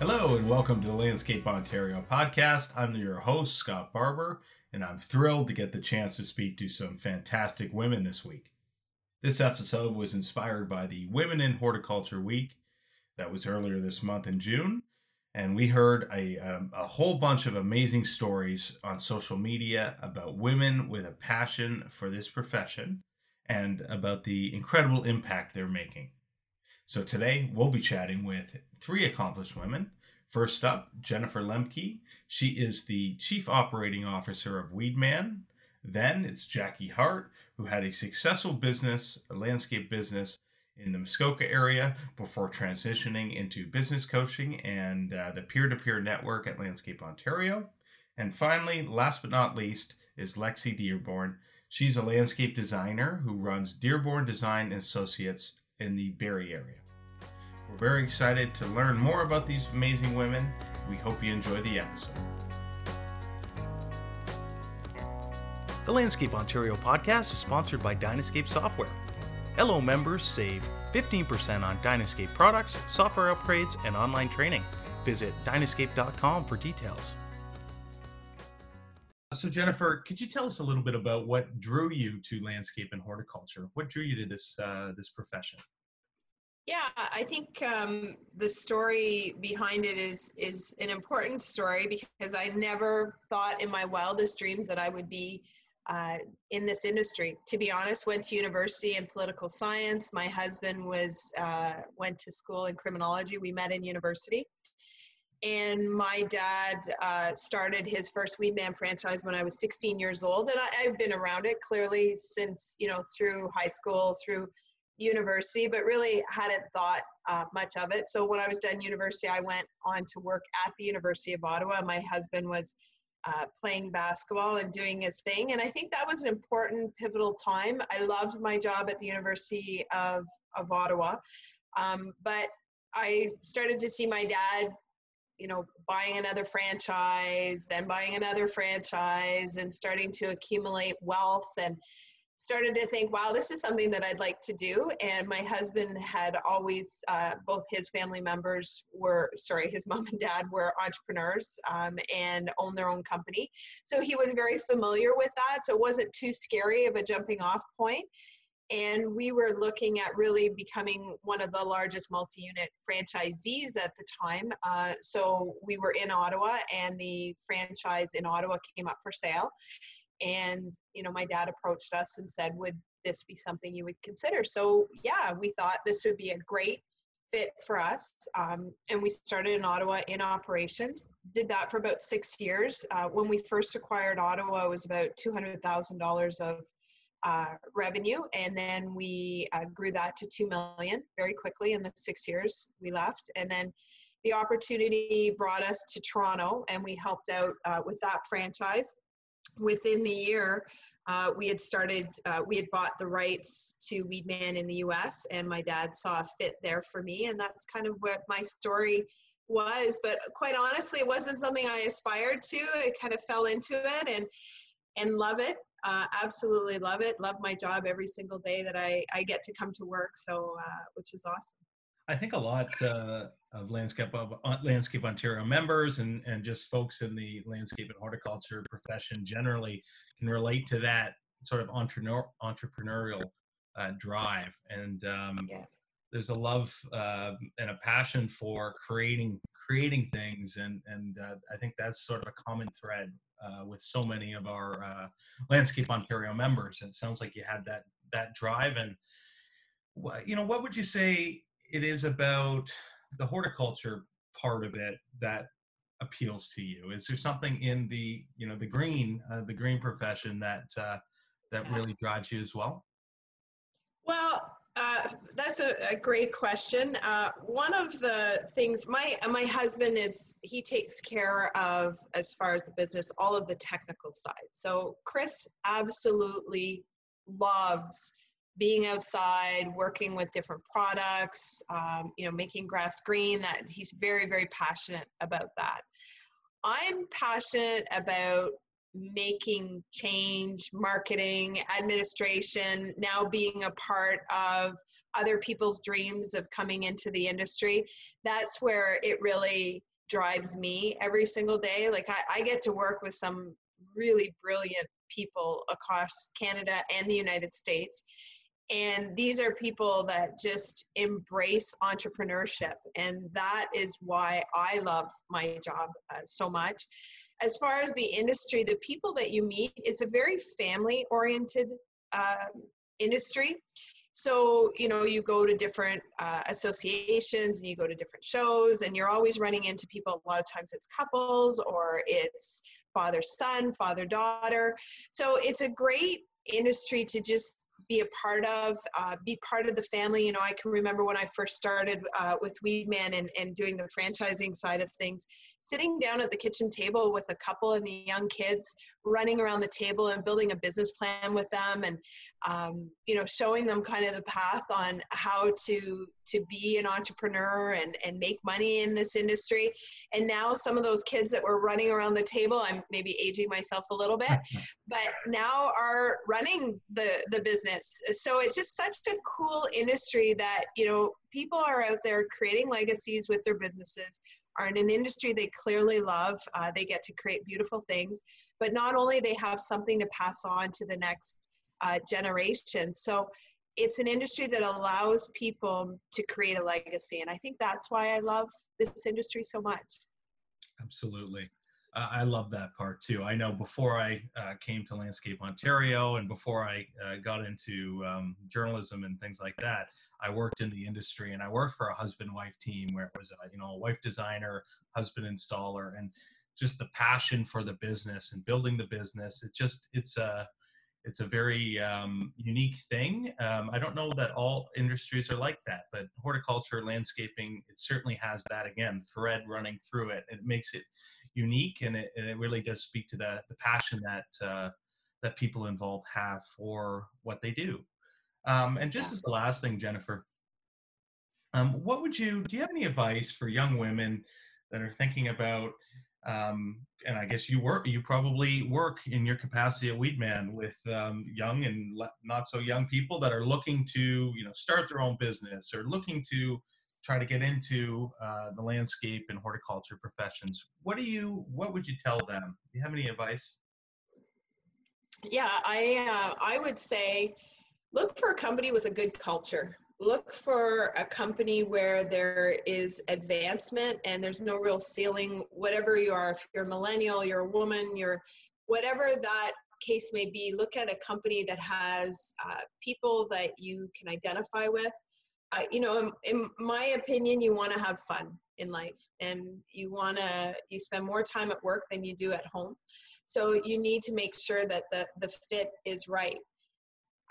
Hello, and welcome to the Landscape Ontario podcast. I'm your host, Scott Barber, and I'm thrilled to get the chance to speak to some fantastic women this week. This episode was inspired by the Women in Horticulture Week that was earlier this month in June, and we heard a, um, a whole bunch of amazing stories on social media about women with a passion for this profession and about the incredible impact they're making. So today we'll be chatting with three accomplished women. First up, Jennifer Lemcke. She is the Chief Operating Officer of Weed Man. Then it's Jacki Hart, who had a successful business, a landscape business in the Muskoka area before transitioning into business coaching and uh, the peer to peer network at Landscape Ontario. And finally, last but not least, is Lexi Dearborn. She's a landscape designer who runs Dearborn Design Associates in the Barrie area. We're very excited to learn more about these amazing women. We hope you enjoy the episode. The Landscape Ontario podcast is sponsored by Dynascape Software. LO, members save 15% on Dynascape products, software upgrades, and online training. Visit dynascape.com for details. So, Jennifer, could you tell us a little bit about what drew you to landscape and horticulture? What drew you to this uh, this profession? Yeah, I think um, the story behind it is is an important story because I never thought in my wildest dreams that I would be uh, in this industry. To be honest, went to university in political science. My husband was uh, went to school in criminology. We met in university, and my dad uh, started his first Weed Man franchise when I was 16 years old, and I, I've been around it clearly since you know through high school, through university, but really hadn't thought uh, much of it. So when I was done university, I went on to work at the University of Ottawa. My husband was uh, playing basketball and doing his thing. And I think that was an important, pivotal time. I loved my job at the University of, of Ottawa. Um, but I started to see my dad, you know, buying another franchise, then buying another franchise, and starting to accumulate wealth and started to think, wow, this is something that I'd like to do. And my husband had always, uh, both his family members were, sorry, his mom and dad were entrepreneurs um, and owned their own company. So he was very familiar with that. So it wasn't too scary of a jumping off point. And we were looking at really becoming one of the largest multi unit franchisees at the time. Uh, so we were in Ottawa, and the franchise in Ottawa came up for sale and you know my dad approached us and said would this be something you would consider? So yeah we thought this would be a great fit for us um, and we started in ottawa in operations. Did that for about six years. Uh, when we first acquired ottawa it was about $200000 of uh, revenue and then we uh, grew that to 2 million very quickly in the six years we left. And then the opportunity brought us to toronto and we helped out uh, with that franchise within the year, uh, we had started, uh, we had bought the rights to Weed Man in the US, and my dad saw a fit there for me, and that's kind of what my story was. But quite honestly, it wasn't something I aspired to. I kind of fell into it and and love it. Uh, absolutely love it. Love my job every single day that I, I get to come to work. So, uh, which is awesome. I think a lot uh, of landscape of uh, landscape Ontario members and and just folks in the landscape and horticulture profession generally can relate to that sort of entrepreneur, entrepreneurial uh, drive and um, yeah. there's a love uh, and a passion for creating creating things and and uh, I think that's sort of a common thread uh, with so many of our landscape Ontario members. And it sounds like you had that that drive and you know what would you say it is about the horticulture part of it that appeals to you? Is there something in the you know the green uh, the green profession that uh, that really drives you as well? Well, uh, that's a, a, great question. Uh, one of the things my my husband is he takes care of as far as the business all of the technical side. So Chris absolutely loves being outside, working with different products, um, you know, making grass green. That he's very, very passionate about that. I'm passionate about making change, marketing, administration, now being a part of other people's dreams of coming into the industry. That's where it really drives me every single day. Like I, I get to work with some really brilliant people across Canada and the United States. And these are people that just embrace entrepreneurship. And that is why I love my job uh, so much. As far as the industry, the people that you meet, it's a very family oriented um, industry. So, you know, you go to different uh, associations and you go to different shows, and you're always running into people. A lot of times it's couples or it's father son, father daughter. So, it's a great industry to just be a part of, uh, be part of the family. You know, I can remember when I first started uh, with Weed Man and, and doing the franchising side of things, sitting down at the kitchen table with a couple and the young kids, running around the table and building a business plan with them and um, you know showing them kind of the path on how to to be an entrepreneur and and make money in this industry. And now some of those kids that were running around the table i'm maybe aging myself a little bit but now are running the the business. So it's just such a cool industry that you know people are out there creating legacies with their businesses are in an industry they clearly love. Uh, they get to create beautiful things, but not only they have something to pass on to the next uh, generation. So it's an industry that allows people to create a legacy, and I think that's why I love this industry so much. Absolutely. Uh, I love that part too. I know before I uh, came to Landscape Ontario and before I uh, got into um, journalism and things like that, I worked in the industry and I worked for a husband-wife team where it was a, you know a wife designer, husband installer, and just the passion for the business and building the business. It just it's a it's a very um, unique thing. Um, I don't know that all industries are like that, but horticulture, landscaping, it certainly has that again thread running through it. It makes it unique, and it, and it really does speak to the the passion that uh, that people involved have for what they do. Um, and just as the last thing, Jennifer, um, what would you do? You have any advice for young women that are thinking about? Um, and I guess you work, you probably work in your capacity at Weed Man with um, young and not so young people that are looking to, you know, start their own business or looking to try to get into uh, the landscape and horticulture professions. What do you, what would you tell them? Do you have any advice? Yeah, I, uh, I would say look for a company with a good culture. Look for a company where there is advancement and there's no real ceiling, whatever you are. If you're a millennial, you're a woman, you're whatever that case may be, look at a company that has uh, people that you can identify with. Uh, you know, in, in my opinion, you want to have fun in life and you want to you spend more time at work than you do at home so you need to make sure that the, the fit is right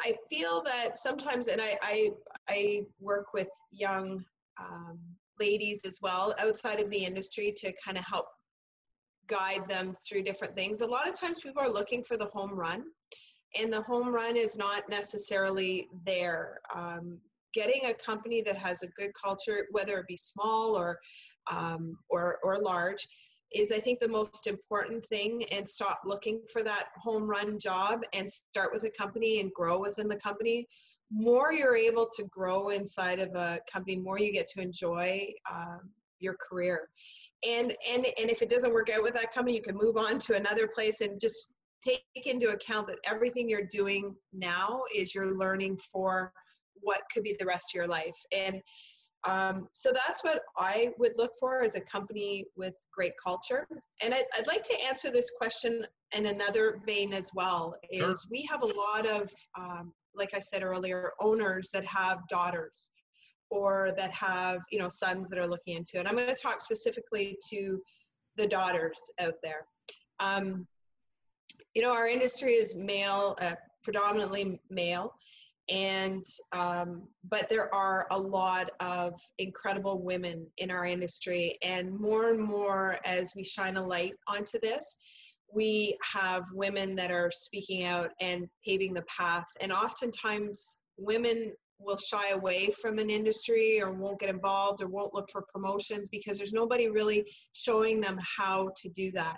I feel that sometimes, and I, I, I work with young um, ladies as well outside of the industry to kind of help guide them through different things. A lot of times people are looking for the home run, and the home run is not necessarily there. Um, getting a company that has a good culture, whether it be small or um, or, or large, is I think the most important thing and stop looking for that home run job and start with a company and grow within the company. More you're able to grow inside of a company, more you get to enjoy um, your career. And and and if it doesn't work out with that company, you can move on to another place and just take into account that everything you're doing now is you're learning for what could be the rest of your life. And um, so that's what I would look for as a company with great culture. And I'd, I'd like to answer this question in another vein as well. Is sure. we have a lot of, um, like I said earlier, owners that have daughters or that have you know sons that are looking into it. I'm going to talk specifically to the daughters out there. Um, you know, our industry is male, uh, predominantly male, and um, but there are a lot of incredible women in our industry. And more and more as we shine a light onto this we have women that are speaking out and paving the path. And oftentimes women will shy away from an industry or won't get involved or won't look for promotions because there's nobody really showing them how to do that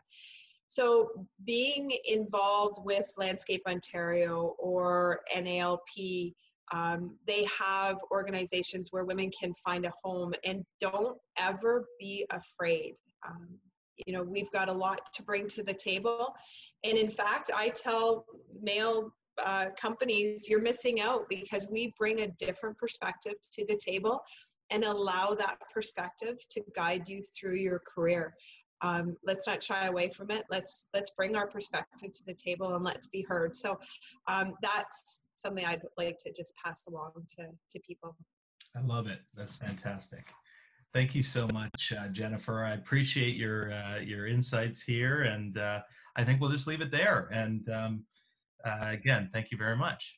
so being involved with Landscape Ontario or NALP, um, they have organizations where women can find a home and don't ever be afraid. um, you know we've got a lot to bring to the table and in fact i tell male uh, companies you're missing out because we bring a different perspective to the table and allow that perspective to guide you through your career um, let's not shy away from it. Let's let's bring our perspective to the table and let's be heard. So um, that's something i'd like to just pass along to to people. I love it. That's fantastic. Thank you so much uh, jennifer. I appreciate your uh, your insights here and uh, i think we'll just leave it there. And um, uh, again thank you very much.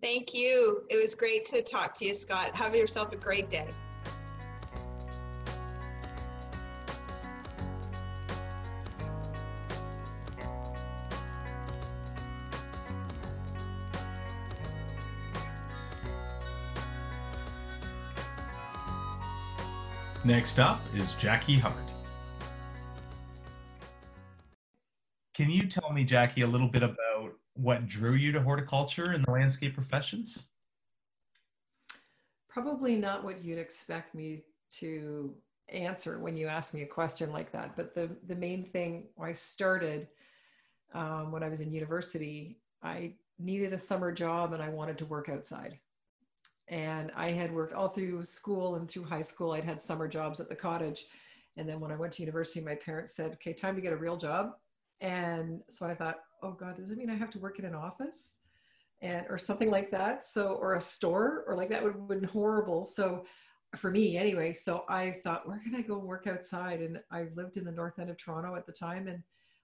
Thank you. It was great to talk to you scott. Have yourself a great day Next up is Jacki Hart. Can you tell me, Jackie, a little bit about what drew you to horticulture and the landscape professions? Probably not what you'd expect me to answer when you ask me a question like that. But the, the main thing I started um, when I was in university, I needed a summer job and I wanted to work outside and I had worked all through school and through high school. I'd had summer jobs at the cottage. And then when I went to university, my parents said, okay, time to get a real job. And so I thought, oh God, does it mean I have to work in an office? And, or something like that. So, or a store or like that would have been horrible. So for me anyway, so I thought, where can I go and work outside? And I lived in the north end of Toronto at the time. And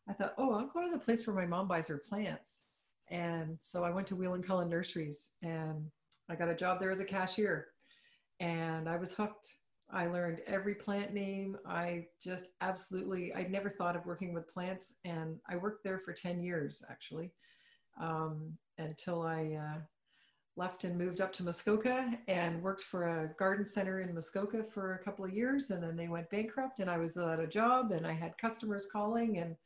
I thought, oh, I'll go to the place where my mom buys her plants. And so I went to Weall and Cullen Nurseries and I got a job there as a cashier and I was hooked. I learned every plant name. I just absolutely, I'd never thought of working with plants. And I worked there for 10 years actually um, until I uh, left and moved up to Muskoka and worked for a garden center in Muskoka for a couple of years. And then they went bankrupt and I was without a job and I had customers calling and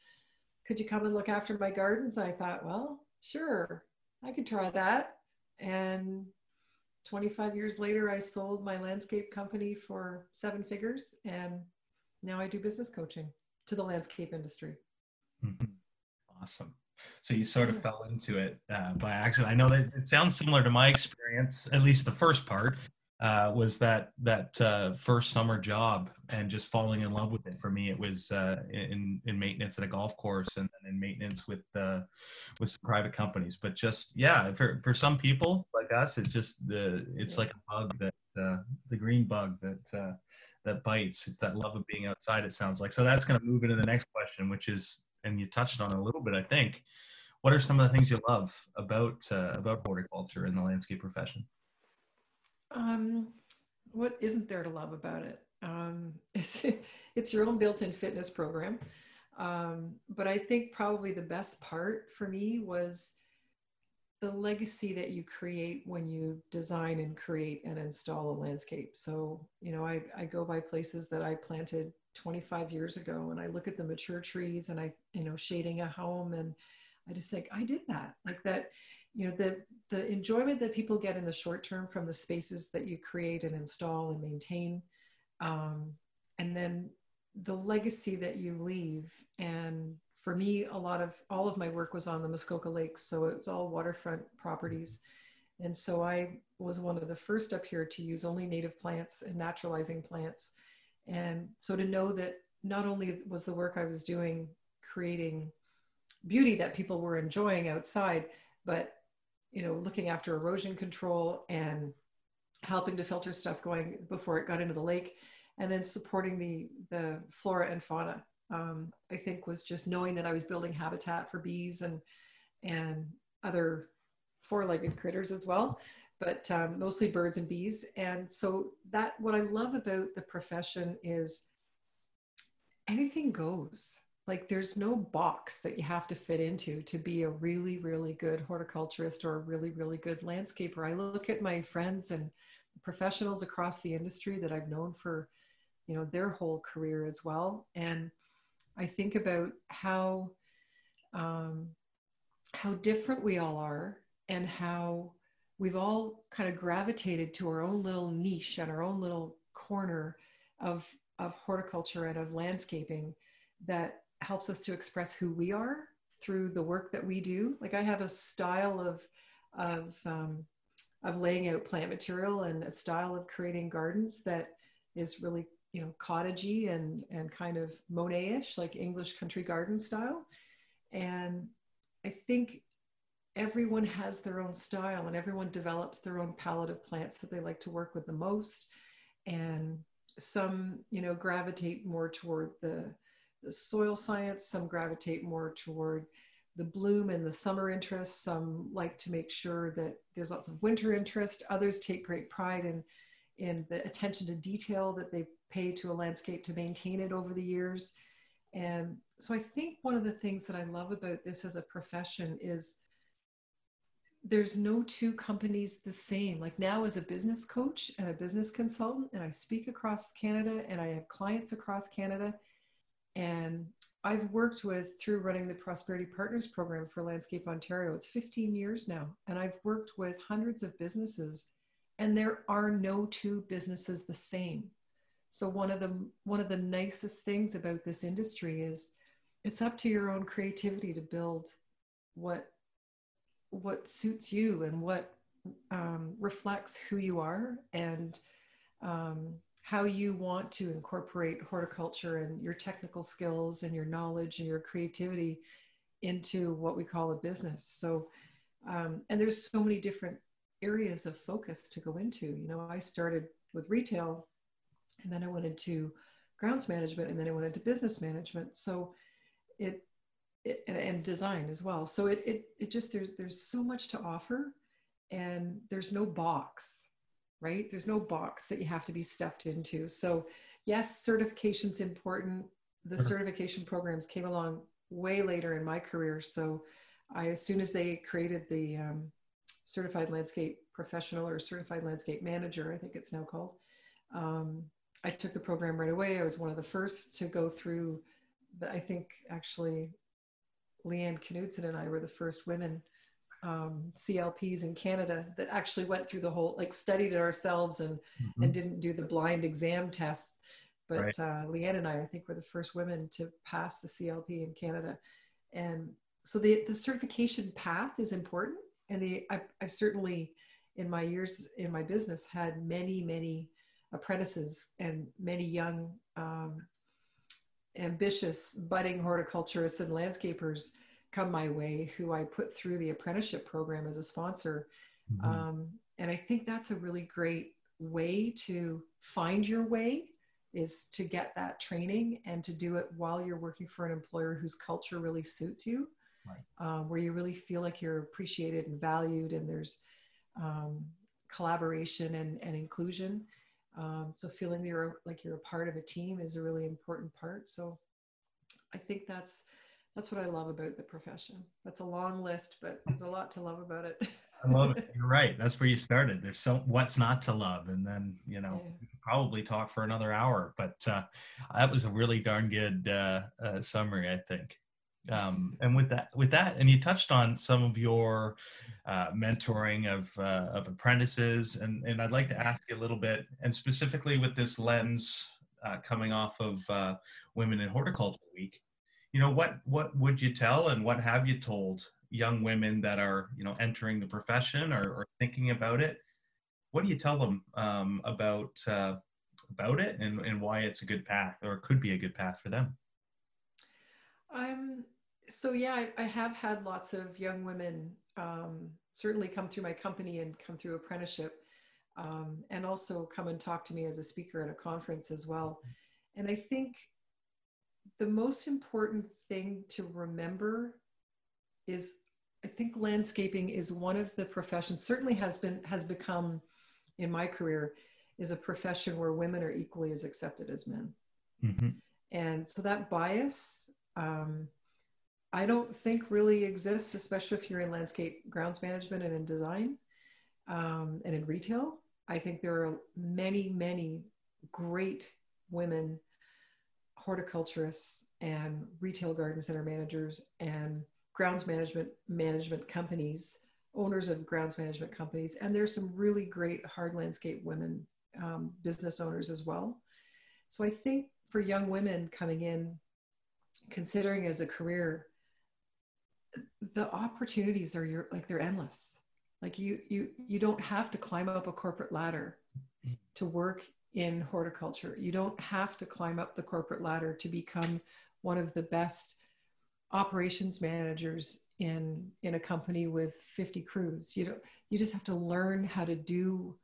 could you come and look after my gardens? I thought, well, sure, I could try that. And 25 years later, I sold my landscape company for seven figures, and now I do business coaching to the landscape industry. Mm-hmm. Awesome. So you sort of yeah. fell into it uh, by accident. I know that it sounds similar to my experience, at least the first part uh, was that that uh, first summer job and just falling in love with it. For me, it was uh, in in maintenance at a golf course and then in maintenance with uh, with some private companies. But just yeah, for for some people like us, it just the it's like a bug that uh, the green bug that uh, that bites. It's that love of being outside. It sounds like so. That's going to move into the next question, which is and you touched on a little bit, I think. What are some of the things you love about about horticulture and the landscape profession? Um, what isn't there to love about it? Um, it's, it's your own built-in fitness program. Um, but I think probably the best part for me was the legacy that you create when you design and create and install a landscape. So, you know, I, I go by places that I planted 25 years ago and I look at the mature trees and I, you know, shading a home and I just think I did that. Like that, you know the the enjoyment that people get in the short term from the spaces that you create and install and maintain um, and then the legacy that you leave. And for me a lot of all of my work was on the muskoka lakes so it was all waterfront properties. And so i was one of the first up here to use only native plants and naturalizing plants. And so to know that not only was the work i was doing creating beauty that people were enjoying outside but you know, looking after erosion control and helping to filter stuff going before it got into the lake, and then supporting the the flora and fauna. Um, I think was just knowing that I was building habitat for bees and and other four-legged critters as well, but um, mostly birds and bees. And so that what I love about the profession is anything goes like there's no box that you have to fit into to be a really really good horticulturist or a really really good landscaper. I look at my friends and professionals across the industry that i've known for you know their whole career as well and i think about how um, how different we all are and how we've all kind of gravitated to our own little niche and our own little corner of of horticulture and of landscaping that helps us to express who we are through the work that we do. Like I have a style of of um, of laying out plant material and a style of creating gardens that is really you know cottagey and and kind of Monet-ish, like English country garden style. And I think everyone has their own style and everyone develops their own palette of plants that they like to work with the most. And some, you know, gravitate more toward the, the soil science, some gravitate more toward the bloom and the summer interest. Some like to make sure that there's lots of winter interest. Others take great pride in, in the attention to detail that they pay to a landscape to maintain it over the years. And so I think one of the things that I love about this as a profession is there's no two companies the same. Like now, as a business coach and a business consultant, and I speak across Canada and I have clients across Canada. And I've worked with through running the Prosperity Partners program for Landscape Ontario. It's 15 years now. And I've worked with hundreds of businesses, and there are no two businesses the same. So one of the one of the nicest things about this industry is it's up to your own creativity to build what what suits you and what um, reflects who you are and um, how you want to incorporate horticulture and your technical skills and your knowledge and your creativity into what we call a business. So, um, and there's so many different areas of focus to go into. You know, I started with retail and then I went into grounds management and then I went into business management. So it it, and, and design as well. So it, it, it just, there's, there's so much to offer and there's no box, right? There's no box that you have to be stuffed into. So yes, certification's important. The sure. certification programs came along way later in my career. So I, as soon as they created the um, certified landscape professional or certified landscape manager, I think it's now called, um, I took the program right away. I was one of the first to go through the, I think actually Leanne Knudsen and I were the first women um, CLPs in Canada that actually went through the whole, like studied it ourselves and, mm-hmm. and didn't do the blind exam test. But right. uh, Leanne and I, I think, were the first women to pass the CLP in Canada. And so the, the certification path is important. And the, I, I've certainly, in my years in my business, had many, many apprentices and many young um, ambitious budding horticulturists and landscapers come my way who I put through the apprenticeship program as a sponsor. Mm-hmm. Um, and I think that's a really great way to find your way is to get that training and to do it while you're working for an employer whose culture really suits you, right. um, where you really feel like you're appreciated and valued and there's um, collaboration and, and inclusion. Um, so feeling you're like you're a part of a team is a really important part. So I think that's that's what I love about the profession. That's a long list, but there's a lot to love about it. I love it. You're right. That's where you started. There's so what's not to love, and then you know yeah. probably talk for another hour. But uh, that was a really darn good uh, uh, summary, I think. Um, and with that, with that, and you touched on some of your uh, mentoring of uh, of apprentices, and and I'd like to ask you a little bit, and specifically with this lens uh, coming off of uh, Women in Horticulture Week, you know what what would you tell, and what have you told young women that are you know entering the profession or, or thinking about it? What do you tell them um, about uh, about it, and and why it's a good path, or could be a good path for them? Um, so yeah, I, I, have had lots of young women um, certainly come through my company and come through apprenticeship, um, and also come and talk to me as a speaker at a conference as well. And I think the most important thing to remember is I think landscaping is one of the professions certainly has been has become in my career is a profession where women are equally as accepted as men. Mm-hmm. And so that bias um, I don't think really exists, especially if you're in landscape grounds management and in design um, and in retail. I think there are many, many great women horticulturists and retail garden center managers and grounds management management companies, owners of grounds management companies, and there's some really great hard landscape women um, business owners as well. So I think for young women coming in, considering as a career, the opportunities are your like they're endless. Like you you you don't have to climb up a corporate ladder to work in horticulture. You don't have to climb up the corporate ladder to become one of the best operations managers in in a company with 50 crews. You don't you just have to learn how to do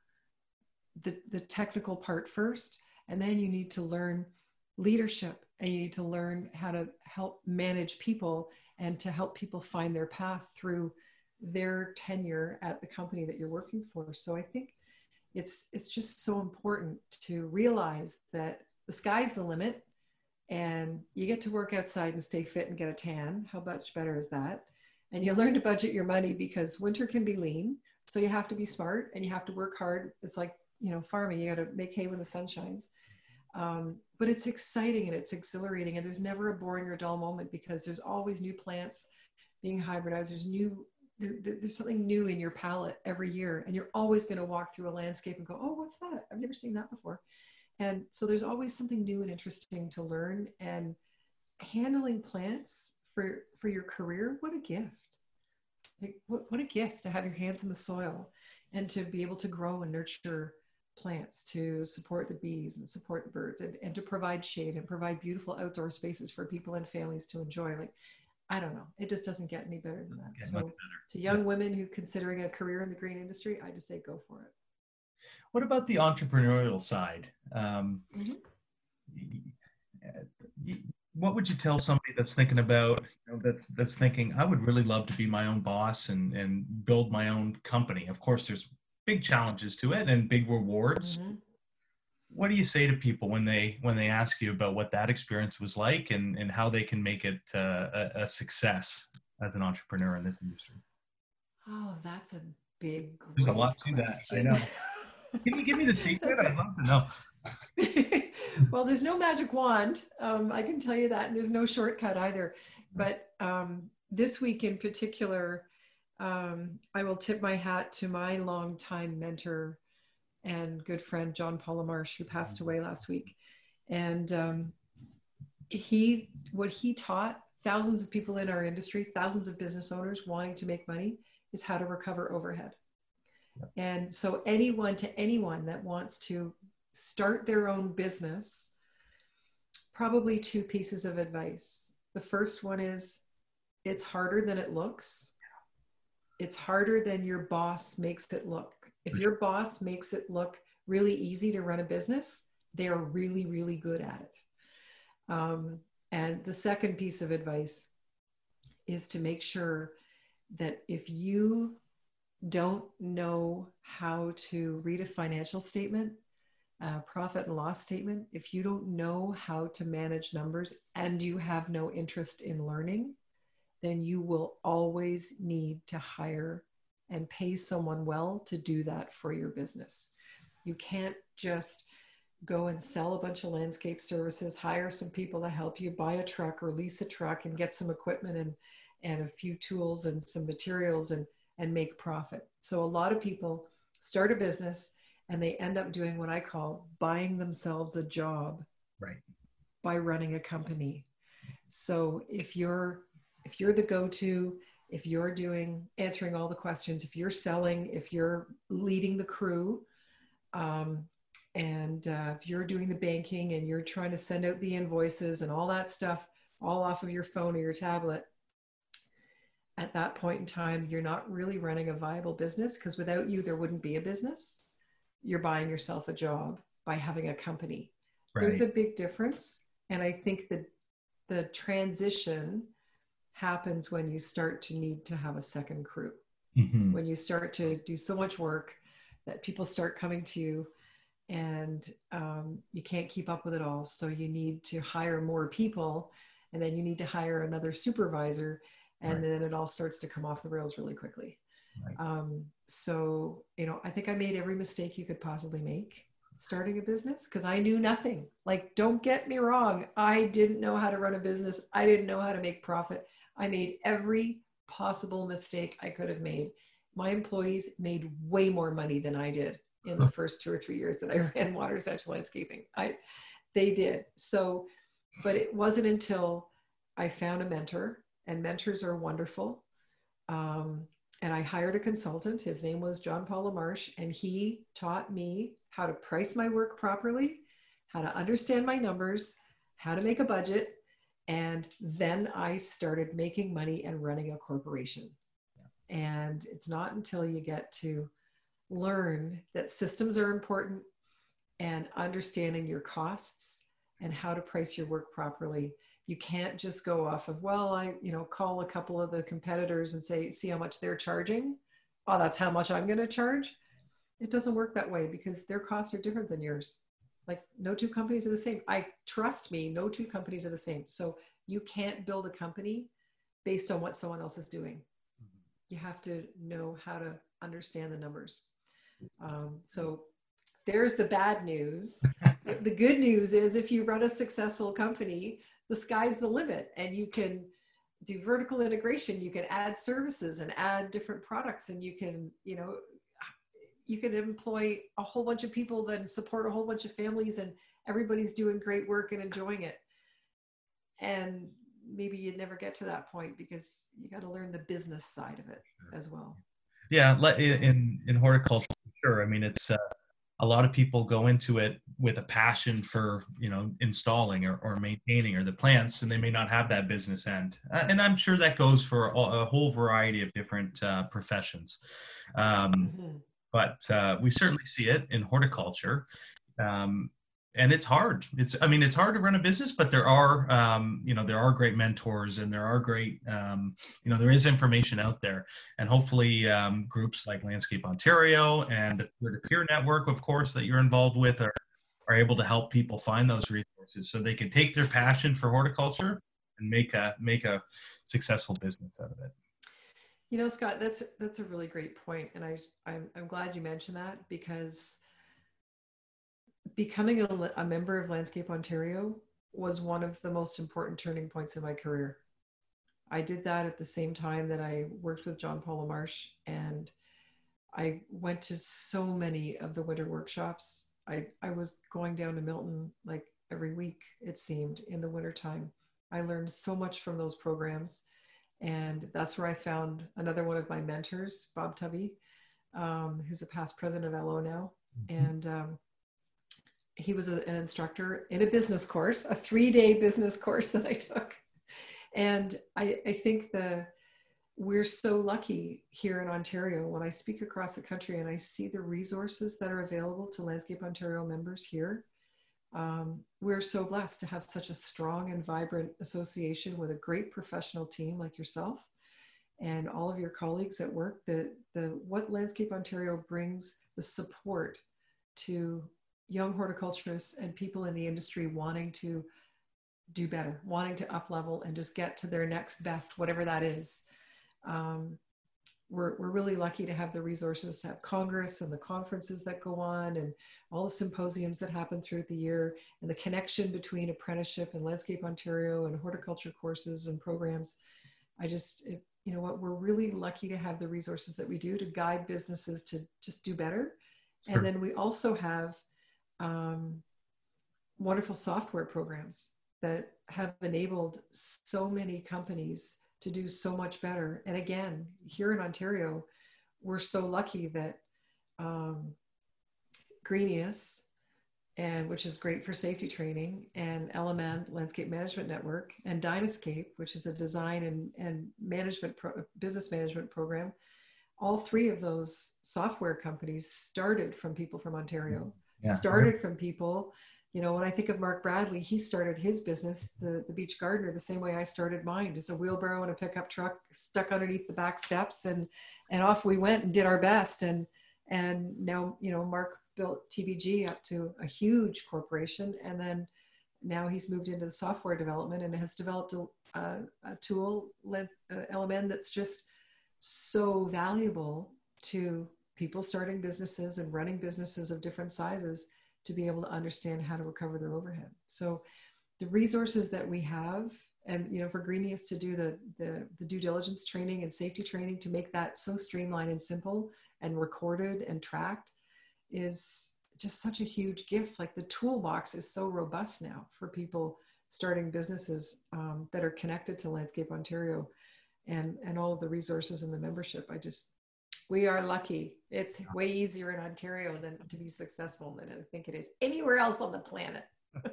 the, the technical part first and then you need to learn leadership and you need to learn how to help manage people and to help people find their path through their tenure at the company that you're working for so i think it's it's just so important to realize that the sky's the limit and you get to work outside and stay fit and get a tan. How much better is that? And you learn to budget your money because winter can be lean. So you have to be smart and you have to work hard. It's like you know farming you got to make hay when the sun shines. Um, but it's exciting and it's exhilarating and there's never a boring or dull moment because there's always new plants being hybridized. There's new there, there's something new in your palette every year and you're always going to walk through a landscape and go oh what's that? I've never seen that before. And so there's always something new and interesting to learn and handling plants for for your career what a gift. Like what, what a gift to have your hands in the soil and to be able to grow and nurture plants to support the bees and support the birds and, and to provide shade and provide beautiful outdoor spaces for people and families to enjoy. Like i don't know it just doesn't get any better than that so to young yeah. women who considering a career in the green industry i just say go for it what about the entrepreneurial side um, mm-hmm. what would you tell somebody that's thinking about you know, that's that's thinking i would really love to be my own boss and and build my own company of course there's big challenges to it and big rewards. Mm-hmm. What do you say to people when they when they ask you about what that experience was like and and how they can make it uh, a, a success as an entrepreneur in this industry? Oh, that's a big. There's a lot to that. I know. Can you give me the secret? I'd love to know. well, there's no magic wand. Um, I can tell you that. And there's no shortcut either. But um, this week in particular, um, I will tip my hat to my longtime mentor and good friend, John Paul LaMarsh, who passed mm-hmm. away last week. And um, he, what he taught thousands of people in our industry, thousands of business owners wanting to make money, is how to recover overhead. And so, anyone to anyone that wants to start their own business, probably two pieces of advice. The first one is it's harder than it looks it's harder than your boss makes it look. If your boss makes it look really easy to run a business, they are really, really good at it. Um, and the second piece of advice is to make sure that if you don't know how to read a financial statement, a profit and loss statement, if you don't know how to manage numbers and you have no interest in learning, then you will always need to hire and pay someone well to do that for your business. You can't just go and sell a bunch of landscape services, hire some people to help you buy a truck or lease a truck and get some equipment and, and a few tools and some materials and, and make profit. So a lot of people start a business and they end up doing what I call buying themselves a job right. by running a company. So if you're if you're the go-to if you're doing answering all the questions if you're selling if you're leading the crew um, and uh, if you're doing the banking and you're trying to send out the invoices and all that stuff all off of your phone or your tablet at that point in time you're not really running a viable business because without you there wouldn't be a business you're buying yourself a job by having a company right. there's a big difference and i think that the transition happens when you start to need to have a second crew. Mm-hmm. When you start to do so much work that people start coming to you and um, you can't keep up with it all. So you need to hire more people and then you need to hire another supervisor and right. then it all starts to come off the rails really quickly. Right. Um, so, you know, I think I made every mistake you could possibly make starting a business because I knew nothing. Like, don't get me wrong, I didn't know how to run a business, I didn't know how to make profit. I made every possible mistake I could have made. My employees made way more money than I did in the first two or three years that I ran Water's Edge Landscaping. I, they did. So, but it wasn't until I found a mentor, and mentors are wonderful. Um, and I hired a consultant. His name was John Paul LaMarsh, and he taught me how to price my work properly, how to understand my numbers, how to make a budget. And then I started making money and running a corporation. And it's not until you get to learn that systems are important and understanding your costs and how to price your work properly you can't just go off of well i you know call a couple of the competitors and say see how much they're charging? Oh that's how much i'm going to charge. It doesn't work that way because their costs are different than yours like no two companies are the same. I trust me no two companies are the same. So you can't build a company based on what someone else is doing. Mm-hmm. you have to know how to understand the numbers. Um, so there's the bad news. The good news is if you run a successful company the sky's the limit and you can do vertical integration. You can add services and add different products and you can you know you can employ a whole bunch of people then support a whole bunch of families and everybody's doing great work and enjoying it. And maybe you'd never get to that point because you got to learn the business side of it as well. Yeah in in horticulture sure. I mean it's uh, a lot of people go into it with a passion for you know installing or, or maintaining or the plants and they may not have that business end. Uh, and i'm sure that goes for a, a whole variety of different uh, professions. Um, mm-hmm. But uh, we certainly see it in horticulture um, and it's hard. It's i mean it's hard to run a business but there are um, you know there are great mentors and there are great um, you know there is information out there. And hopefully um, groups like landscape ontario and the peer network of course that you're involved with are, are able to help people find those resources so they can take their passion for horticulture and make a make a successful business out of it you know scott that's that's a really great point and i i'm, I'm glad you mentioned that because becoming a, a member of Landscape Ontario was one of the most important turning points in my career. I did that at the same time that I worked with John Paul Marsh, and I went to so many of the winter workshops. I, I was going down to Milton like every week, it seemed, in the wintertime. I learned so much from those programs. And that's where I found another one of my mentors, Bob Tubby, um, who's a past president of LO now. Mm-hmm. And um, he was a, an instructor in a business course, a three day business course that I took. And I, I think the we're so lucky here in Ontario when I speak across the country and I see the resources that are available to Landscape Ontario members here. Um, we're so blessed to have such a strong and vibrant association with a great professional team like yourself and all of your colleagues at work. The, the what Landscape Ontario brings the support to young horticulturists and people in the industry wanting to do better, wanting to up level and just get to their next best, whatever that is. Um, we're, we're really lucky to have the resources to have Congress and the conferences that go on and all the symposiums that happen throughout the year and the connection between apprenticeship and Landscape Ontario and horticulture courses and programs. I just, it, you know what, we're really lucky to have the resources that we do to guide businesses to just do better. Sure. And then we also have um, wonderful software programs that have enabled so many companies to do so much better. And again, here in Ontario, we're so lucky that um, Greenius, and which is great for safety training, and LMN Landscape Management Network, and Dynascape, which is a design and, and management pro- business management program. All three of those software companies started from people from Ontario yeah. started from people you know when i think of mark bradley he started his business the, the beach gardener the same way i started mine just a wheelbarrow and a pickup truck stuck underneath the back steps and and off we went and did our best. And and now you know mark built tbg up to a huge corporation and then now he's moved into the software development and has developed a, a, a tool LMN uh, that's just so valuable to people starting businesses and running businesses of different sizes to be able to understand how to recover their overhead. So the resources that we have and you know for Greenius to do the, the, the due diligence training and safety training to make that so streamlined and simple and recorded and tracked is just such a huge gift. Like the toolbox is so robust now for people starting businesses um, that are connected to Landscape Ontario and, and all of the resources and the membership. I just, we are lucky. It's way easier in Ontario than to be successful than I think it is anywhere else on the planet.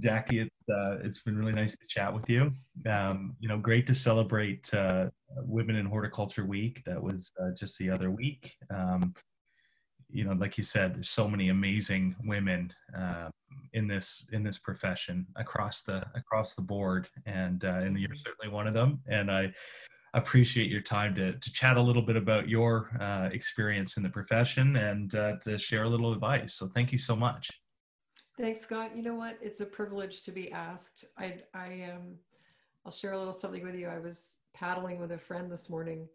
Jacki, it's, uh, it's been really nice to chat with you. Um, you know, great to celebrate uh, Women in Horticulture Week. That was uh, just the other week. Um, you know, like you said, there's so many amazing women uh, in this in this profession across the across the board, and uh, and you're certainly one of them. And I appreciate your time to to chat a little bit about your uh, experience in the profession and uh, to share a little advice. So thank you so much. Thanks, Scott. You know what? It's a privilege to be asked. I, I, um, I'll share a little something with you. I was paddling with a friend this morning,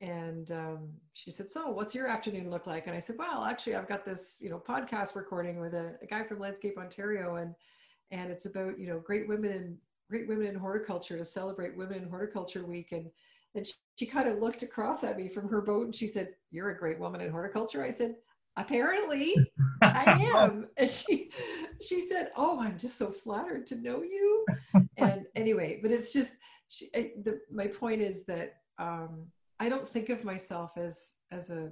and um, she said, "So, what's your afternoon look like?" And I said, "Well, actually, I've got this, you know, podcast recording with a, a guy from Landscape Ontario, and and it's about, you know, great women in great women in horticulture to celebrate Women in Horticulture Week." And and she, she kind of looked across at me from her boat, and she said, "You're a great woman in horticulture." I said, apparently I am. And she she said, "Oh, I'm just so flattered to know you." And anyway, but it's just she, the, my point is that um, I don't think of myself as as a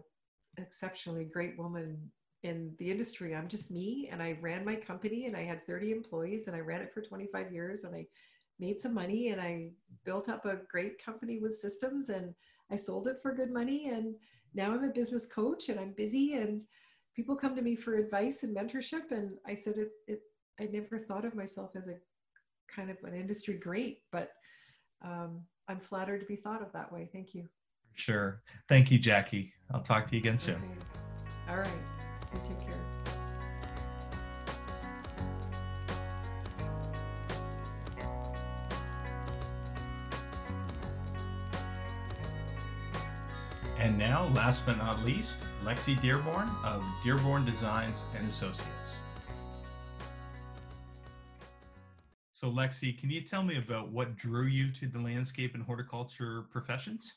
exceptionally great woman in the industry. I'm just me, and I ran my company, and I had 30 employees, and I ran it for 25 years, and I made some money, and I built up a great company with systems, and I sold it for good money, and now I'm a business coach and I'm busy and people come to me for advice and mentorship. And I said, it, it I never thought of myself as a kind of an industry great, but um, I'm flattered to be thought of that way. Thank you. Sure. Thank you, Jacki. I'll talk to you again soon. Okay. All right. You take care. And now, last but not least, Lexi Dearborn of Dearborn Designs and Associates. So, Lexi, can you tell me about what drew you to the landscape and horticulture professions?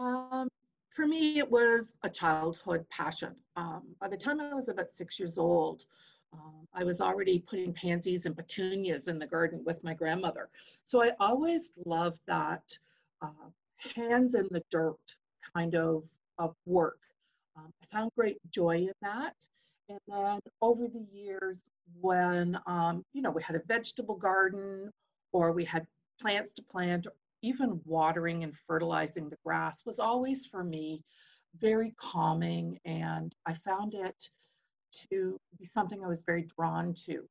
Um, for me, it was a childhood passion. Um, by the time I was about six years old, um, I was already putting pansies and petunias in the garden with my grandmother. So I always loved that uh, hands in the dirt kind of, of work. Um, I found great joy in that. And then over the years, when um, you know we had a vegetable garden or we had plants to plant, even watering and fertilizing the grass was always for me very calming, and I found it to be something I was very drawn to.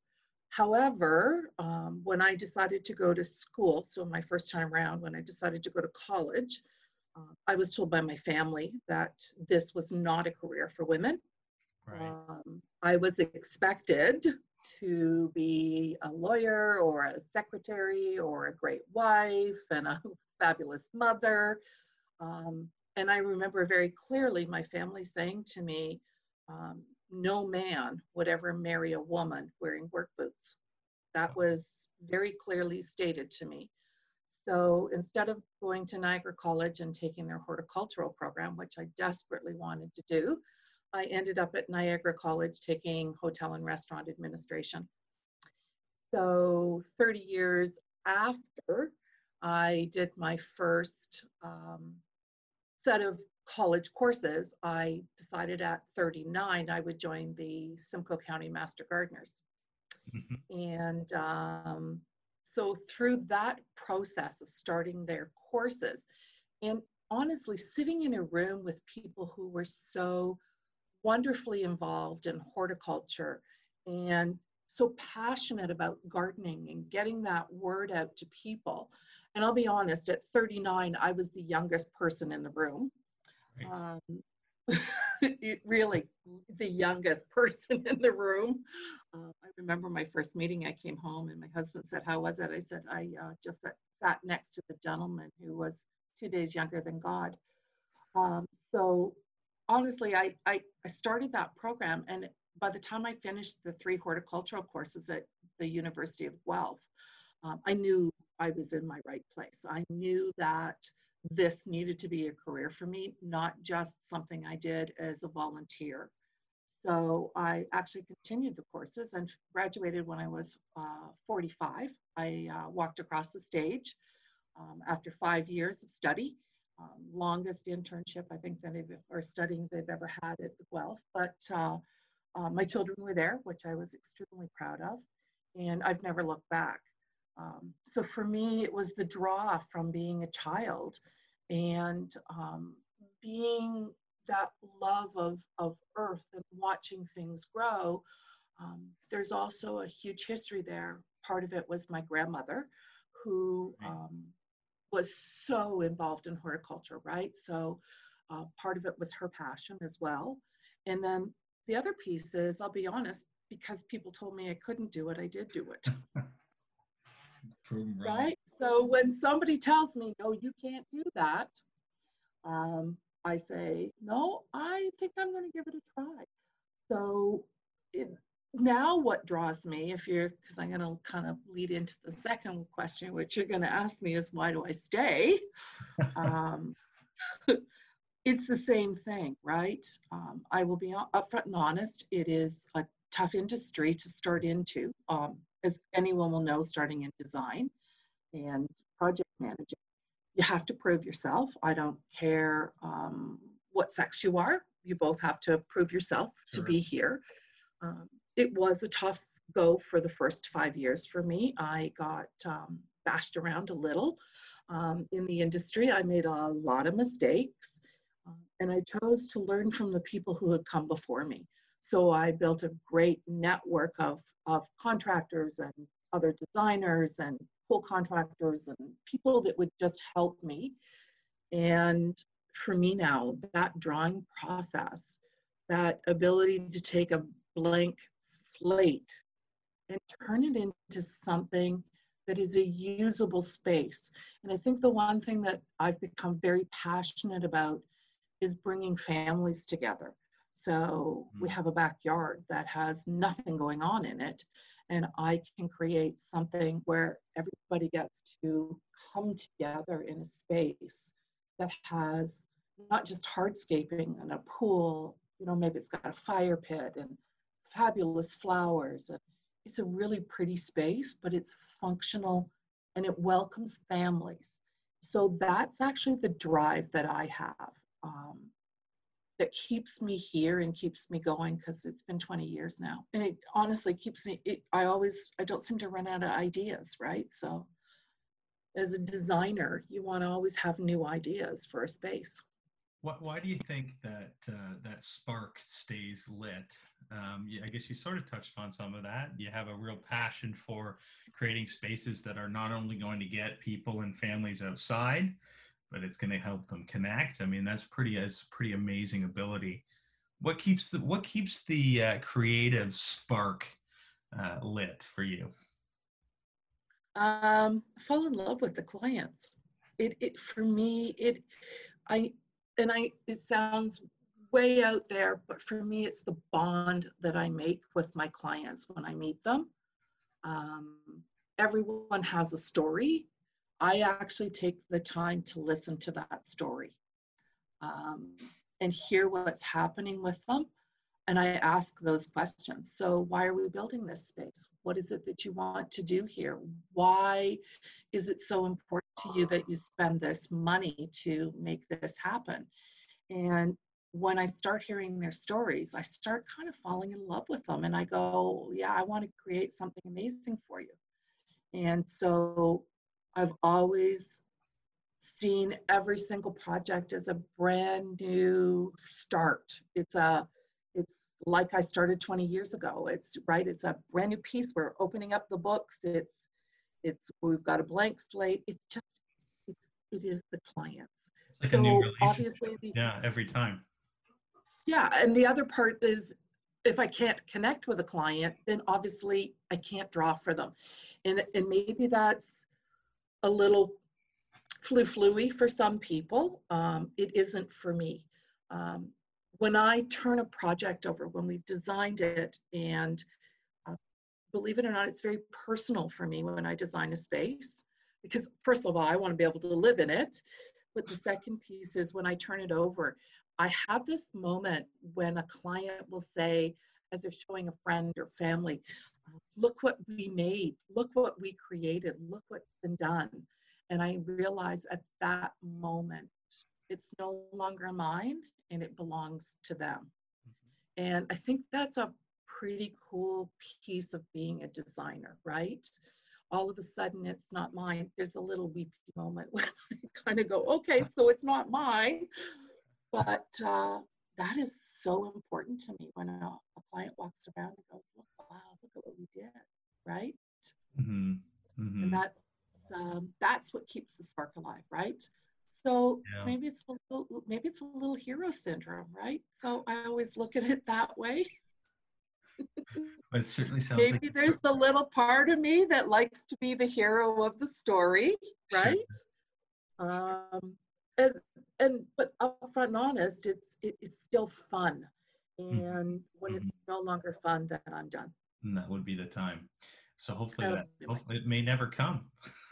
However, um, when I decided to go to school, so my first time around, when I decided to go to college, uh, I was told by my family that this was not a career for women. Right. Um, I was expected to be a lawyer or a secretary or a great wife and a fabulous mother. Um, and I remember very clearly my family saying to me, um, no man would ever marry a woman wearing work boots. That was very clearly stated to me. So instead of going to Niagara College and taking their horticultural program, which I desperately wanted to do, I ended up at Niagara College taking hotel and restaurant administration. So 30 years after I did my first um, set of college courses, I decided at 39 I would join the Simcoe County Master Gardeners. Mm-hmm. And um, so through that process of starting their courses, and honestly, sitting in a room with people who were so wonderfully involved in horticulture and so passionate about gardening and getting that word out to people. And I'll be honest, at 39, I was the youngest person in the room. Um, really the youngest person in the room. Uh, I remember my first meeting, I came home and my husband said, How was it? I said, I uh, just sat next to the gentleman who was two days younger than God. Um, so honestly, I, I, I started that program, and by the time I finished the three horticultural courses at the University of Guelph, um, I knew I was in my right place. I knew that this needed to be a career for me, not just something I did as a volunteer. So I actually continued the courses and graduated when I was uh, 45. I uh, walked across the stage um, after five years of study. Um, longest internship I think that they've or studying they've ever had at Guelph. But uh, uh, my children were there, which I was extremely proud of, and I've never looked back. Um, so for me, it was the draw from being a child and um, being that love of, of earth and watching things grow. Um, there's also a huge history there. Part of it was my grandmother, who um, was so involved in horticulture, right? So uh, part of it was her passion as well. And then the other piece is, I'll be honest, because people told me I couldn't do it, I did do it. right? So when somebody tells me, no, you can't do that, um, I say, no, I think I'm going to give it a try. So it, now what draws me, if you're, because I'm going to kind of lead into the second question, which you're going to ask me is, why do I stay? um, it's the same thing, right? Um, I will be upfront and honest. It is a tough industry to start into. Um, as anyone will know, starting in design and project managing, you have to prove yourself. I don't care um, what sex you are, you both have to prove yourself sure. to be here. Um, it was a tough go for the first five years for me. I got um, bashed around a little um, in the industry. I made a lot of mistakes. Uh, and I chose to learn from the people who had come before me. So I built a great network of, of contractors and other designers and pool contractors and people that would just help me. And for me now, that drawing process, that ability to take a blank slate and turn it into something that is a usable space. And I think the one thing that I've become very passionate about is bringing families together. So we mm. have a backyard that has nothing going on in it. And I can create something where everybody gets to come together in a space that has not just hardscaping and a pool, you know, maybe it's got a fire pit and fabulous flowers. And it's a really pretty space, but it's functional and it welcomes families. So that's actually the drive that I have. Um, that keeps me here and keeps me going because it's been 20 years now. And it honestly keeps me it, i always i don't seem to run out of ideas right? So as a designer you want to always have new ideas for a space. Why, why do you think that uh, that spark stays lit? Um, i guess you sort of touched on some of that. You have a real passion for creating spaces that are not only going to get people and families outside but it's going to help them connect. I mean, that's pretty as pretty amazing ability. What keeps the what keeps the uh, creative spark uh, lit for you? Um, fall in love with the clients. It, it for me, it, I, and I, it sounds way out there, but for me, it's the bond that I make with my clients when I meet them. Um, everyone has a story I actually take the time to listen to that story um, and hear what's happening with them. And I ask those questions. So, why are we building this space? What is it that you want to do here? Why is it so important to you that you spend this money to make this happen? And when I start hearing their stories, I start kind of falling in love with them. And I go, Yeah, I want to create something amazing for you. And so I've always seen every single project as a brand new start. It's a it's like I started 20 years ago. It's right, it's a brand new piece. We're opening up the books. It's it's we've got a blank slate. It's just it's, it is the clients. It's like so a new obviously the, yeah, every time. Yeah, and the other part is if I can't connect with a client, then obviously I can't draw for them. And and maybe that's a little flu-fluey for some people. Um, it isn't for me. Um, when I turn a project over, when we've designed it, and uh, believe it or not, it's very personal for me when I design a space. Because first of all, I want to be able to live in it. but the second piece is when I turn it over, I have this moment when a client will say, as they're showing a friend or family, look what we made, look what we created, look what's been done. And I realize at that moment, it's no longer mine and it belongs to them. Mm-hmm. And I think that's a pretty cool piece of being a designer, right? All of a sudden, it's not mine. There's a little weepy moment when I kind of go, okay, so it's not mine. But uh, that is so important to me when a, a, client walks around and goes, look, wow, look at what we did, right? Mm-hmm. Mm-hmm. And that's um, that's what keeps the spark alive, right? So yeah. maybe it's a little, maybe it's a little hero syndrome, right? So I always look at it that way. it certainly sounds maybe like there's a little part of me that likes to be the hero of the story, right? Sure. Um, and and but upfront and honest, it's it, it's still fun. And when mm-hmm. it's no longer fun, then I'm done. And that would be the time. So hopefully that hopefully it may never come.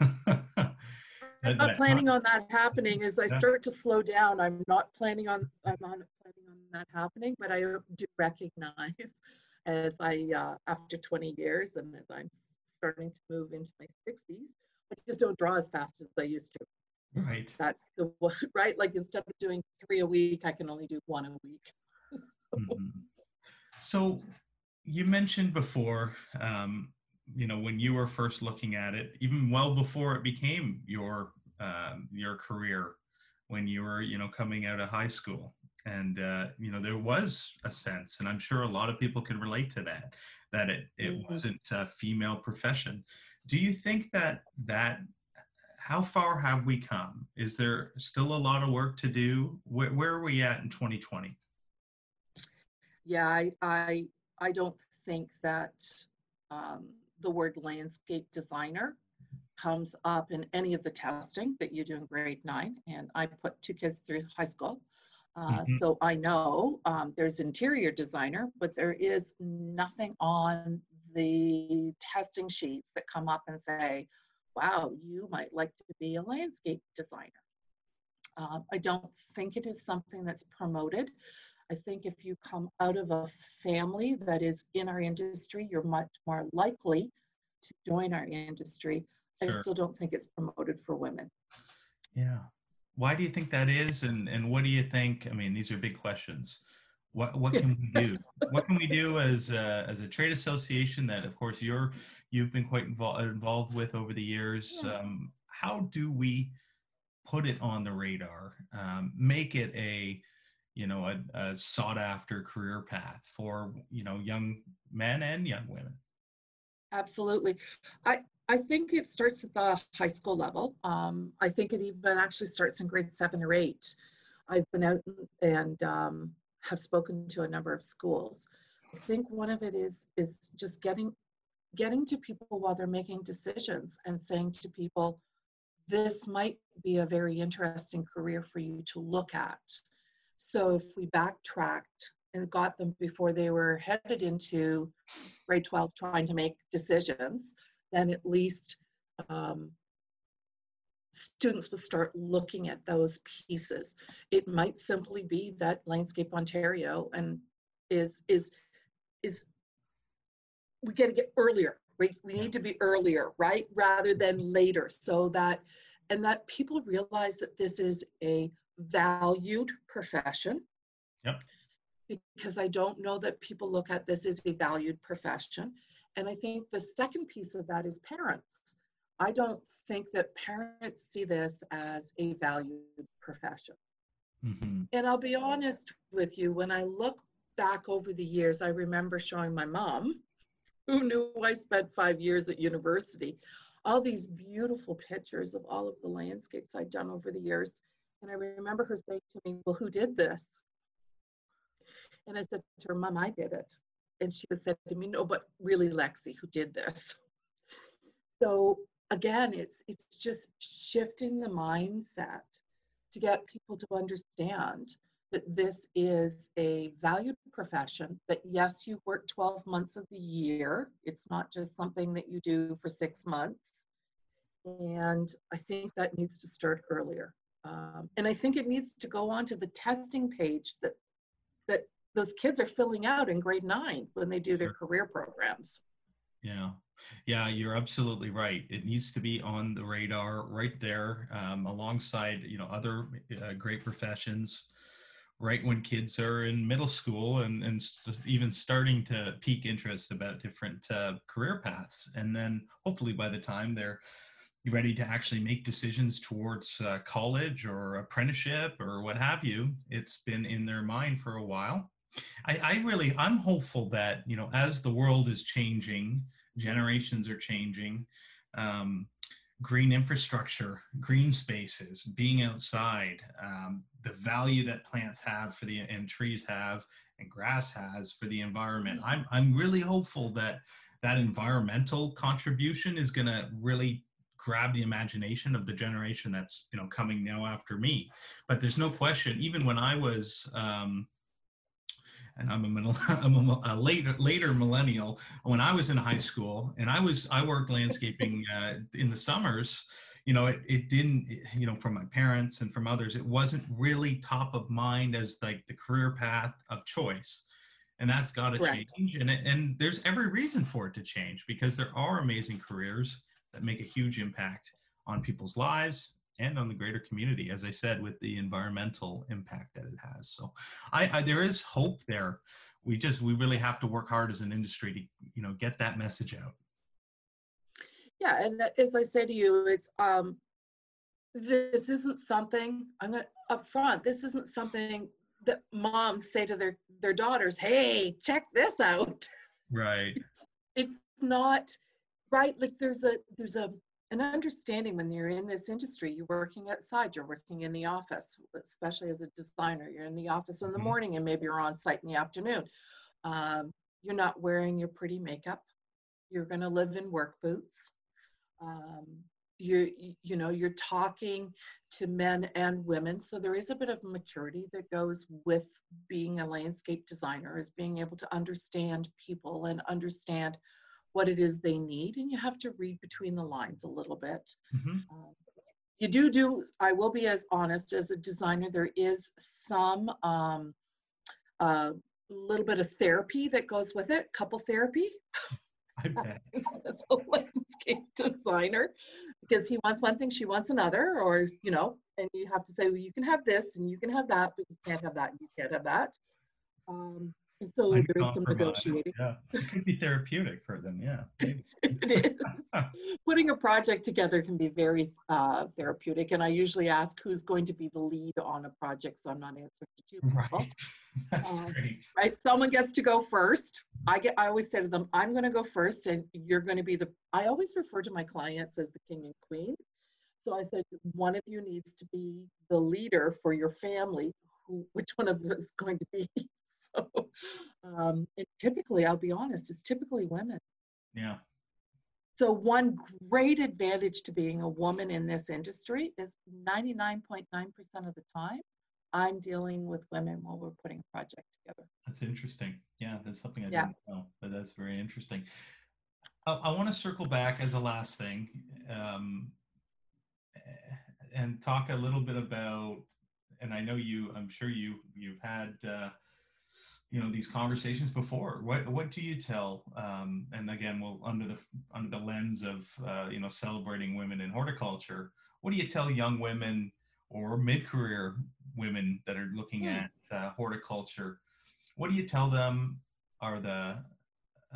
I'm not planning on that happening. As I start to slow down, I'm not planning on I'm not planning on that happening. But I do recognize, as I uh, after 20 years and as I'm starting to move into my 60s, I just don't draw as fast as I used to. Right. That's the one, right? Like instead of doing three a week, I can only do one a week. So. Mm-hmm. so you mentioned before um, you know when you were first looking at it even well before it became your um, your career when you were you know coming out of high school and uh, you know there was a sense and i'm sure a lot of people could relate to that that it, it mm-hmm. wasn't a female profession do you think that that how far have we come is there still a lot of work to do where, where are we at in 2020 yeah i i, I don't think that um, the word landscape designer comes up in any of the testing that you do in grade nine. And I put two kids through high school. Uh, mm-hmm. So I know um, there's interior designer, but there is nothing on the testing sheets that come up and say, wow, you might like to be a landscape designer. Uh, I don't think it is something that's promoted. I think if you come out of a family that is in our industry, you're much more likely to join our industry. Sure. I still don't think it's promoted for women. Yeah. Why do you think that is? And, and what do you think? I mean, these are big questions. What, what can we do? what can we do as a, as a trade association that, of course, you're you've been quite involved involved with over the years? Yeah. Um, how do we put it on the radar? Um, make it a you know a, a sought after career path for you know young men and young women. Absolutely. I i think it starts at the high school level. Um, i think it even actually starts in grade seven or eight. I've been out and um, have spoken to a number of schools. I think one of it is is just getting getting to people while they're making decisions and saying to people this might be a very interesting career for you to look at so if we backtracked and got them before they were headed into grade 12 trying to make decisions, then at least um, students would start looking at those pieces. It might simply be that Landscape Ontario and is is is we got to get earlier. We, we need to be earlier, right? Rather than later, so that and that people realize that this is a valued profession. Yep. Because I don't know that people look at this as a valued profession. And I think the second piece of that is parents. I don't think that parents see this as a valued profession. Mm-hmm. And I'll be honest with you, when I look back over the years, I remember showing my mom, who knew I spent five years at university, all these beautiful pictures of all of the landscapes I'd done over the years. And I remember her saying to me, Well, who did this? And I said to her, Mom, I did it. And she say to me, No, but really, Lexi, who did this? So again, it's it's just shifting the mindset to get people to understand that this is a valued profession, that yes, you work 12 months of the year. It's not just something that you do for six months. And I think that needs to start earlier. Um, and I think it needs to go onto the testing page that that those kids are filling out in grade nine when they do their career programs. Yeah. Yeah, you're absolutely right. It needs to be on the radar right there um, alongside, you know, other uh, great professions right when kids are in middle school and, and even starting to peak interest about different uh, career paths. And then hopefully by the time they're ready to actually make decisions towards uh, college or apprenticeship or what have you, it's been in their mind for a while. I, I really, I'm hopeful that, you know, as the world is changing, generations are changing, um, green infrastructure, green spaces, being outside, um, the value that plants have for the and trees have and grass has for the environment. I'm I'm really hopeful that that environmental contribution is going to really grab the imagination of the generation that's you know coming now after me. But there's no question. Even when I was um, and I'm a, I'm a, a, later later millennial. When I was in high school, and I was I worked landscaping uh, in the summers. You know, it, it didn't. You know, from my parents and from others, it wasn't really top of mind as like the career path of choice, and that's got to change. And it, and there's every reason for it to change because there are amazing careers that make a huge impact on people's lives and on the greater community, as I said, with the environmental impact that it has. So I, I, there is hope there. We just we really have to work hard as an industry to you know get that message out. Yeah, and as I say to you, it's um, this isn't something I'm gonna up front. This isn't something that moms say to their their daughters. Hey, check this out. Right. It's not right. Like there's a there's a an understanding when you're in this industry you're working outside you're working in the office especially as a designer you're in the office in the mm-hmm. morning and maybe you're on site in the afternoon um, you're not wearing your pretty makeup you're going to live in work boots um, you you know you're talking to men and women so there is a bit of maturity that goes with being a landscape designer is being able to understand people and understand what it is they need, and you have to read between the lines a little bit. Mm-hmm. Um, you do do, I will be as honest, as a designer, there is some um, uh, little bit of therapy that goes with it, couple therapy. I bet. as a landscape designer, because he wants one thing, she wants another, or, you know, and you have to say, well, you can have this and you can have that, but you can't have that and you can't have that. Um, so there's some negotiating. Yeah, it could be therapeutic for them. Yeah, it is. Putting a project together can be very uh, therapeutic, and I usually ask who's going to be the lead on a project, so I'm not answering to two people. Right, that's um, great. Right, someone gets to go first. I get. I always say to them, "I'm going to go first, and you're going to be the." I always refer to my clients as the king and queen. So I said, one of you needs to be the leader for your family. Who, which one of us is going to be? So um, and typically i'll be honest it's typically women. Yeah. So one great advantage to being a woman in this industry is 99.9% of the time i'm dealing with women while we're putting a project together. That's interesting. Yeah that's something i yeah. didn't know but that's very interesting. I, I want to circle back as a last thing um, and talk a little bit about and i know you i'm sure you you've had uh, you know these conversations before what what do you tell um, and again well under the under the lens of uh, you know celebrating women in horticulture what do you tell young women or mid-career women that are looking hmm. at uh, horticulture what do you tell them are the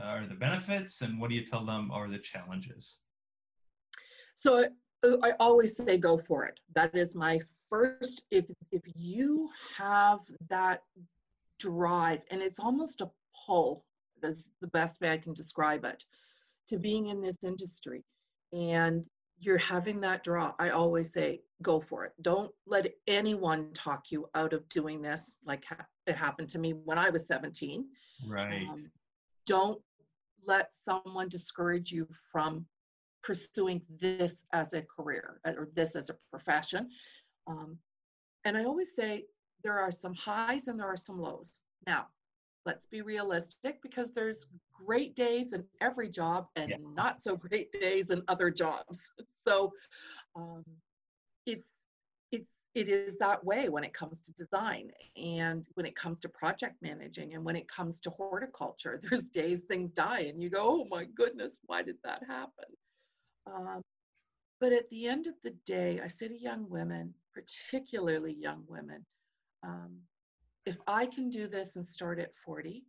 are the benefits and what do you tell them are the challenges so uh, I always say go for it. That is my first. If if you have that drive and it's almost a pull that's the best way i can describe it to being in this industry. And you're having that draw. I always say go for it. Don't let anyone talk you out of doing this like it happened to me when i was 17 right. Um, don't let someone discourage you from pursuing this as a career or this as a profession. Um, and i always say there are some highs and there are some lows. Now, let's be realistic because there's great days in every job and yeah. not so great days in other jobs. So um, it's it's it is that way when it comes to design and when it comes to project managing and when it comes to horticulture. There's days things die and you go, oh my goodness, why did that happen? Um, but at the end of the day, I say to young women, particularly young women, um, if I can do this and start at 40,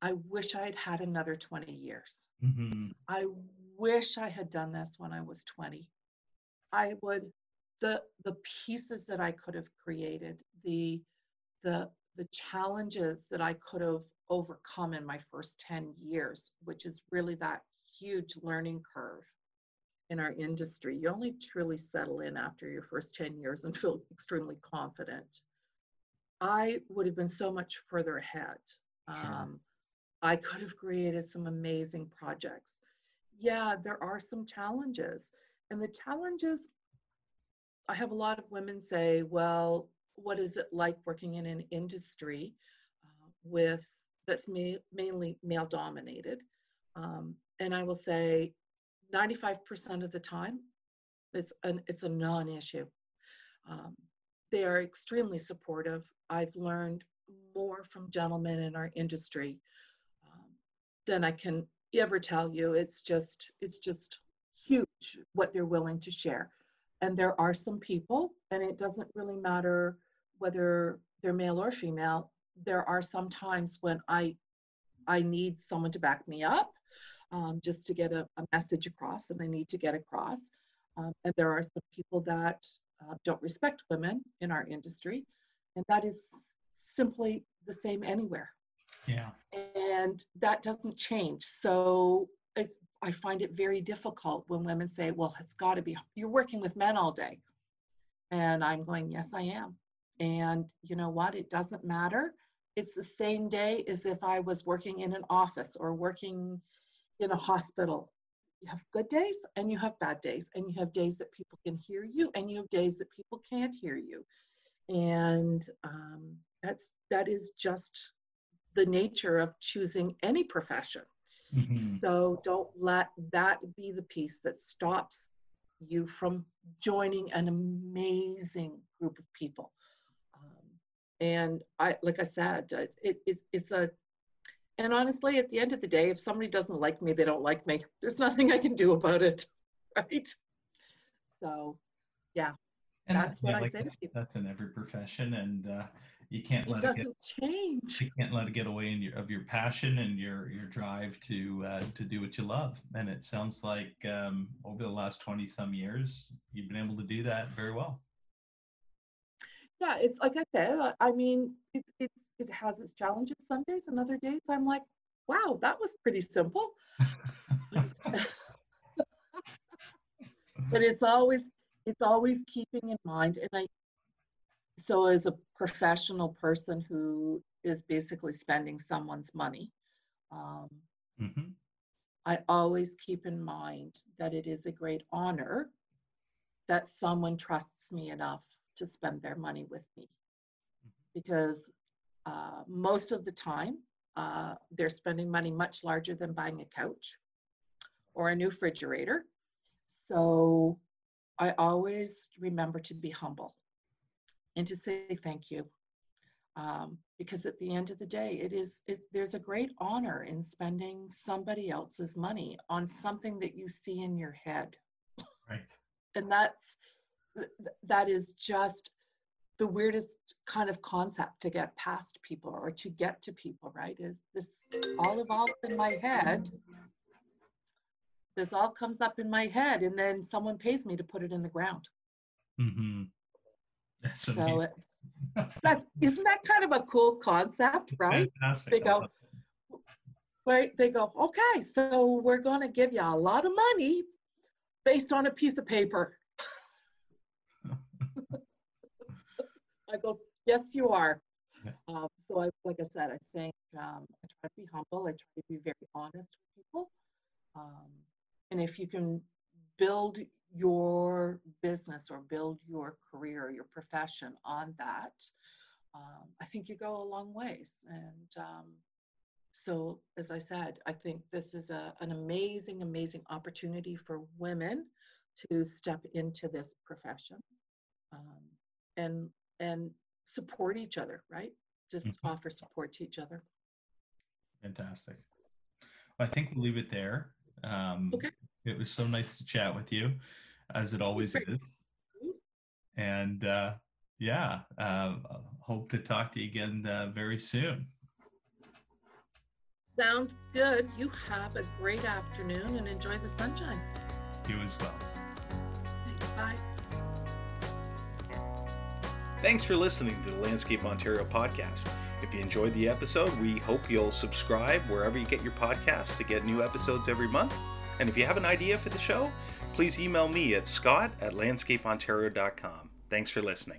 I wish I had had another 20 years. Mm-hmm. I wish I had done this when I was 20. I would the the pieces that I could have created, the the the challenges that I could have overcome in my first 10 years, which is really that huge learning curve in our industry. You only truly settle in after your first 10 years and feel extremely confident. I would have been so much further ahead. Um, I could have created some amazing projects. Yeah, there are some challenges. And the challenges I have a lot of women say, well, what is it like working in an industry uh, with that's ma- mainly male dominated? Um, and I will say 95% of the time, it's an it's a non-issue. Um, they are extremely supportive. I've learned more from gentlemen in our industry um, than I can ever tell you. It's just it's just huge what they're willing to share and there are some people and it doesn't really matter whether they're male or female there are some times when i i need someone to back me up um, just to get a, a, message across and i need to get across um, and there are some people that uh, don't respect women in our industry and that is simply the same anywhere yeah and that doesn't change so it's I find it very difficult when women say, well, it's got to be, you're working with men all day. And I'm going, yes, I am. And you know what? It doesn't matter. It's the same day as if I was working in an office or working in a hospital. You have good days and you have bad days, and you have days that people can hear you, and you have days that people can't hear you. And um, that's that is just the nature of choosing any profession Mm-hmm. So don't let that be the piece that stops you from joining an amazing group of people. Um, and I, like I said, it, it, it's a, and honestly, at the end of the day, if somebody doesn't like me, they don't like me. There's nothing I can do about it, right? So, yeah, and that's what yeah, I like say to people. That's in every profession, and uh, you can't it let doesn't it get, change. You can't let it get away in your, of your passion and your your drive to uh, to do what you love. And it sounds like um, over the last twenty some years, you've been able to do that very well. Yeah, it's like I said. I mean, it's it's it has its challenges. Some days and other days, I'm like, wow, that was pretty simple. but it's always it's always keeping in mind and i so as a professional person who is basically spending someone's money um, mm-hmm. i always keep in mind that it is a great honor that someone trusts me enough to spend their money with me mm-hmm. because uh, most of the time uh, they're spending money much larger than buying a couch or a new refrigerator so I always remember to be humble and to say thank you. Um, because at the end of the day, it is it, there's a great honor in spending somebody else's money on something that you see in your head. Right. And that's that is just the weirdest kind of concept to get past people or to get to people, right? Is this all evolves in my head this all comes up in my head and then someone pays me to put it in the ground mm-hmm. that's so it, that's isn't that kind of a cool concept right Fantastic. they go wait they go okay so we're going to give you a lot of money based on a piece of paper i go yes you are um, so I, like I said, I think um, I try to be humble. I try to be very honest with people. Um, and if you can build your business or build your career, your profession on that, um, I think you go a long ways. And um, so, as I said, I think this is a, an amazing, amazing opportunity for women to step into this profession. Um, and and support each other right just Mhm. offer support to each other Fantastic. I think we'll leave it there. Um, Okay. It was so nice to chat with you, as it always great. is. And uh, yeah, uh, hope to talk to you again uh, very soon. sounds good you have a great afternoon and enjoy the sunshine You as well. Thanks for listening to the Landscape Ontario podcast. If you enjoyed the episode, we hope you'll subscribe wherever you get your podcasts to get new episodes every month. And if you have an idea for the show, please email me at scott at landscapeontario.com. Thanks for listening.